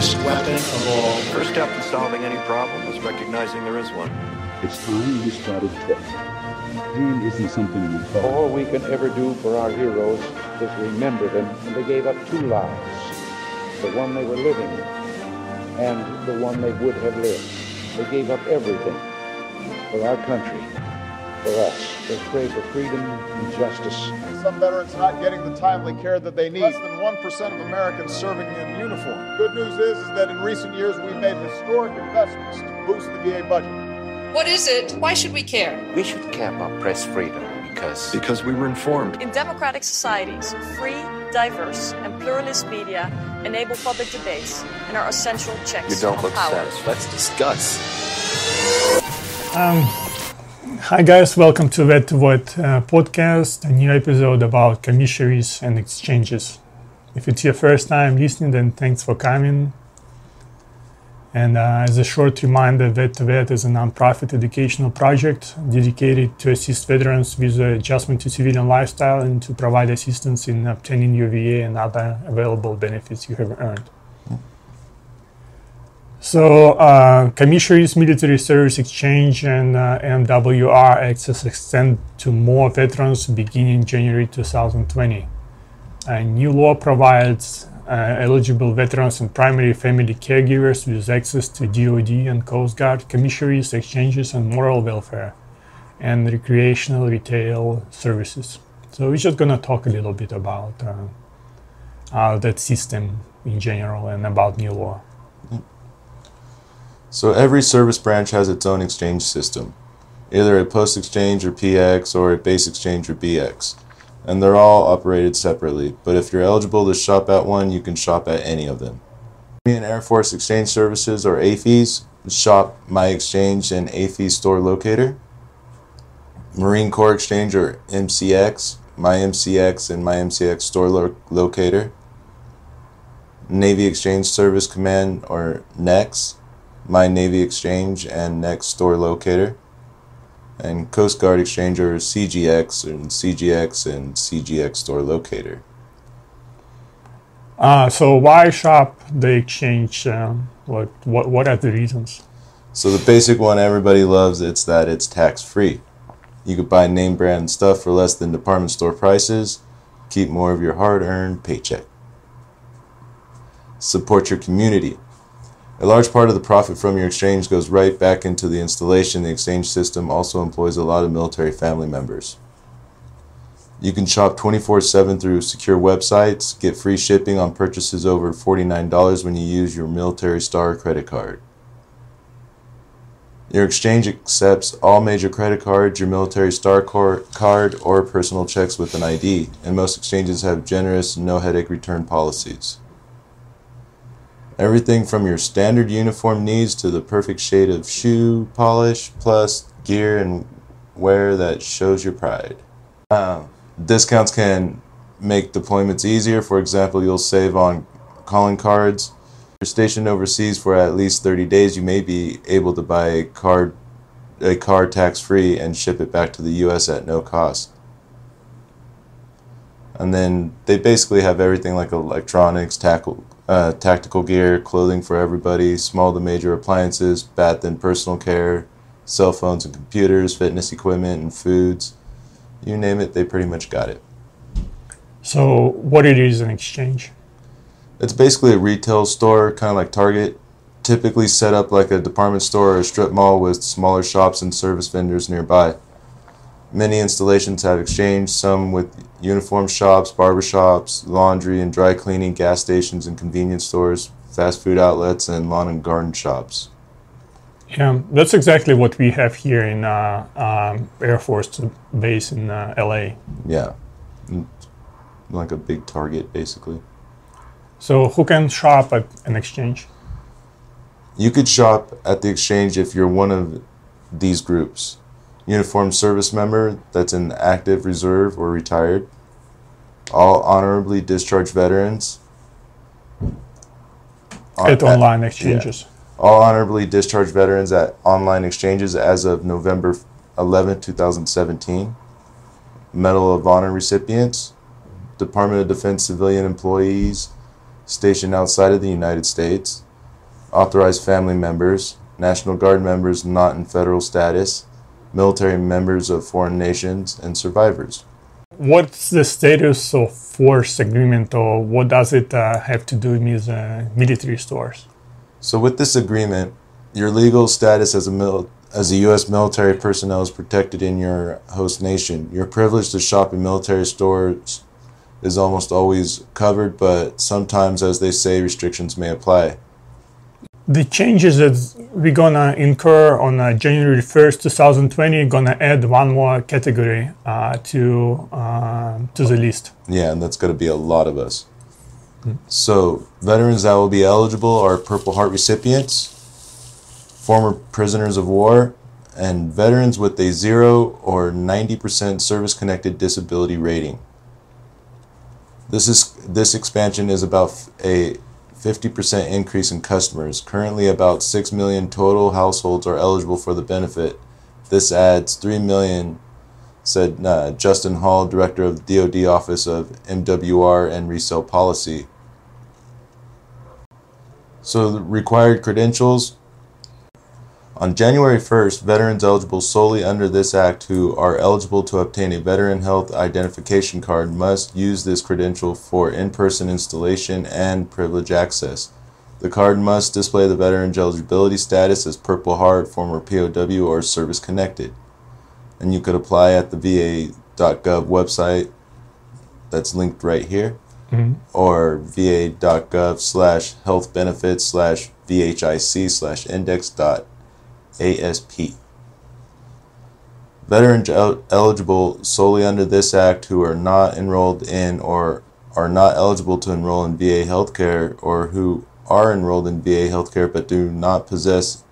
greatest weapon of all. First step in solving any problem is recognizing there is one. It's time we started talking. Pain isn't something we call. All we can ever do for our heroes is remember them. And they gave up two lives the one they were living and the one they would have lived. They gave up everything for our country, for us. They pray for freedom and justice. Some veterans not getting the timely care that they need. Less than 1% of Americans serving in uniform. Good news is, is that in recent years we've made historic investments to boost the VA budget. What is it? Why should we care? We should care about press freedom because because we were informed. In democratic societies, free, diverse, and pluralist media enable public debates and are essential checks you don't look power. satisfied. Let's discuss. Um, hi guys, welcome to Vet to Vet uh, podcast, a new episode about commissaries and exchanges. If it's your first time listening, then thanks for coming. And uh, as a short reminder, Vet to Vet is a nonprofit educational project dedicated to assist veterans with the adjustment to civilian lifestyle and to provide assistance in obtaining UVA and other available benefits you have earned. So, uh, commissaries, military service exchange, and uh, MWR access extend to more veterans beginning January 2020. A new law provides uh, eligible veterans and primary family caregivers with access to DoD and Coast Guard commissaries, exchanges, and moral welfare, and recreational retail services. So, we're just going to talk a little bit about uh, uh, that system in general and about new law. So every service branch has its own exchange system, either a post exchange or PX or a base exchange or BX, and they're all operated separately. But if you're eligible to shop at one, you can shop at any of them. Army and Air Force Exchange Services or AAFES shop My Exchange and AAFES Store Locator. Marine Corps Exchange or MCX, My MCX and My MCX Store lo- Locator. Navy Exchange Service Command or NEX my Navy Exchange and NEX Store Locator, and Coast Guard Exchange or CGX and CGX and CGX Store Locator. Uh, so why shop the exchange? Uh, what, what what are the reasons? So the basic one everybody loves it's that it's tax free. You could buy name brand stuff for less than department store prices, keep more of your hard earned paycheck. Support your community. A large part of the profit from your exchange goes right back into the installation. The exchange system also employs a lot of military family members. You can shop 24 7 through secure websites, get free shipping on purchases over $49 when you use your Military Star credit card. Your exchange accepts all major credit cards, your Military Star card, or personal checks with an ID, and most exchanges have generous, no headache return policies. Everything from your standard uniform needs to the perfect shade of shoe polish, plus gear and wear that shows your pride. Uh, discounts can make deployments easier. For example, you'll save on calling cards. If you're stationed overseas for at least 30 days, you may be able to buy a card, a card tax free and ship it back to the U.S. at no cost. And then they basically have everything like electronics, tackle, uh, tactical gear, clothing for everybody, small to major appliances, bath and personal care, cell phones and computers, fitness equipment and foods. You name it, they pretty much got it. So what it is an exchange? It's basically a retail store, kind of like Target, typically set up like a department store or a strip mall with smaller shops and service vendors nearby. Many installations have exchange, some with uniform shops, barber shops, laundry and dry cleaning, gas stations and convenience stores, fast food outlets, and lawn and garden shops. Yeah, that's exactly what we have here in uh, um, Air Force Base in uh, LA. Yeah. Like a big Target, basically. So who can shop at an exchange? You could shop at the exchange if you're one of these groups uniformed service member that's in active reserve or retired, all honorably discharged veterans. At online exchanges. Yeah. All honorably discharged veterans at online exchanges as of November 11, 2017. Medal of Honor recipients, Department of Defense civilian employees stationed outside of the United States, authorized family members, National Guard members not in federal status, military members of foreign nations, and survivors. What's the status of force agreement, or what does it uh, have to do with uh, military stores? So, with this agreement, your legal status as a mil- as a U.S. military personnel is protected in your host nation. Your privilege to shop in military stores is almost always covered, but sometimes, as they say, restrictions may apply. The changes that we're gonna incur on uh, January 1st, 2020, gonna add one more category uh, to uh, to the list. Yeah, and that's going to be a lot of us. So, veterans that will be eligible are Purple Heart recipients, former prisoners of war, and veterans with a 0 or 90% service connected disability rating. This is this expansion is about a 50% increase in customers. Currently about 6 million total households are eligible for the benefit. This adds 3 million said uh, Justin Hall, director of the DoD Office of MWR and Resale Policy. So, the required credentials on January 1st, veterans eligible solely under this act who are eligible to obtain a Veteran Health Identification Card must use this credential for in person installation and privilege access. The card must display the veteran's eligibility status as Purple Heart, former POW, or service connected. And you could apply at the va.gov website that's linked right here mm-hmm. or va.gov slash health benefits slash vhic slash index dot asp. Veterans el- eligible solely under this act who are not enrolled in or are not eligible to enroll in VA healthcare or who are enrolled in VA healthcare but do not possess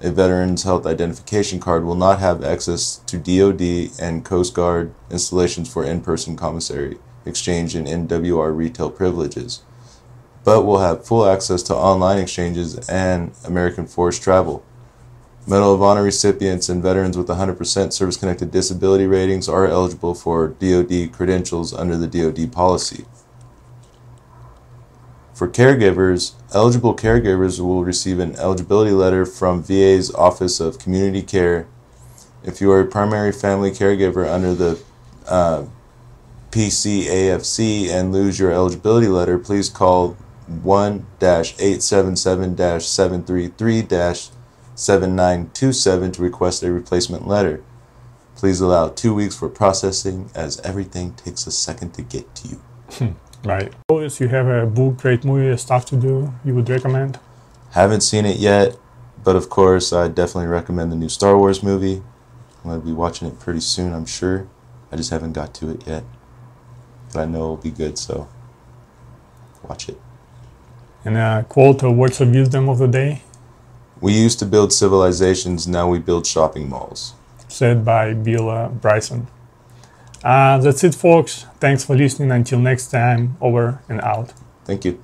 a Veterans Health Identification Card will not have access to DoD and Coast Guard installations for in person commissary exchange and MWR retail privileges, but will have full access to online exchanges and American Force travel. Medal of Honor recipients and veterans with 100% service connected disability ratings are eligible for DoD credentials under the DoD policy. For caregivers, eligible caregivers will receive an eligibility letter from VA's Office of Community Care. If you are a primary family caregiver under the uh, PCAFC and lose your eligibility letter, please call 1 877 733 7927 to request a replacement letter. Please allow two weeks for processing as everything takes a second to get to you. Hmm, right. If you have a book, great movie, stuff to do, you would recommend? Haven't seen it yet, but of course, I definitely recommend the new Star Wars movie. I'm going to be watching it pretty soon, I'm sure. I just haven't got to it yet. But I know it'll be good, so watch it. And a quote or words of wisdom of the day, We used to build civilizations, now we build shopping malls. said by Bill uh, Bryson. Uh, that's it, folks. Thanks for listening. Until next time, over and out. Thank you.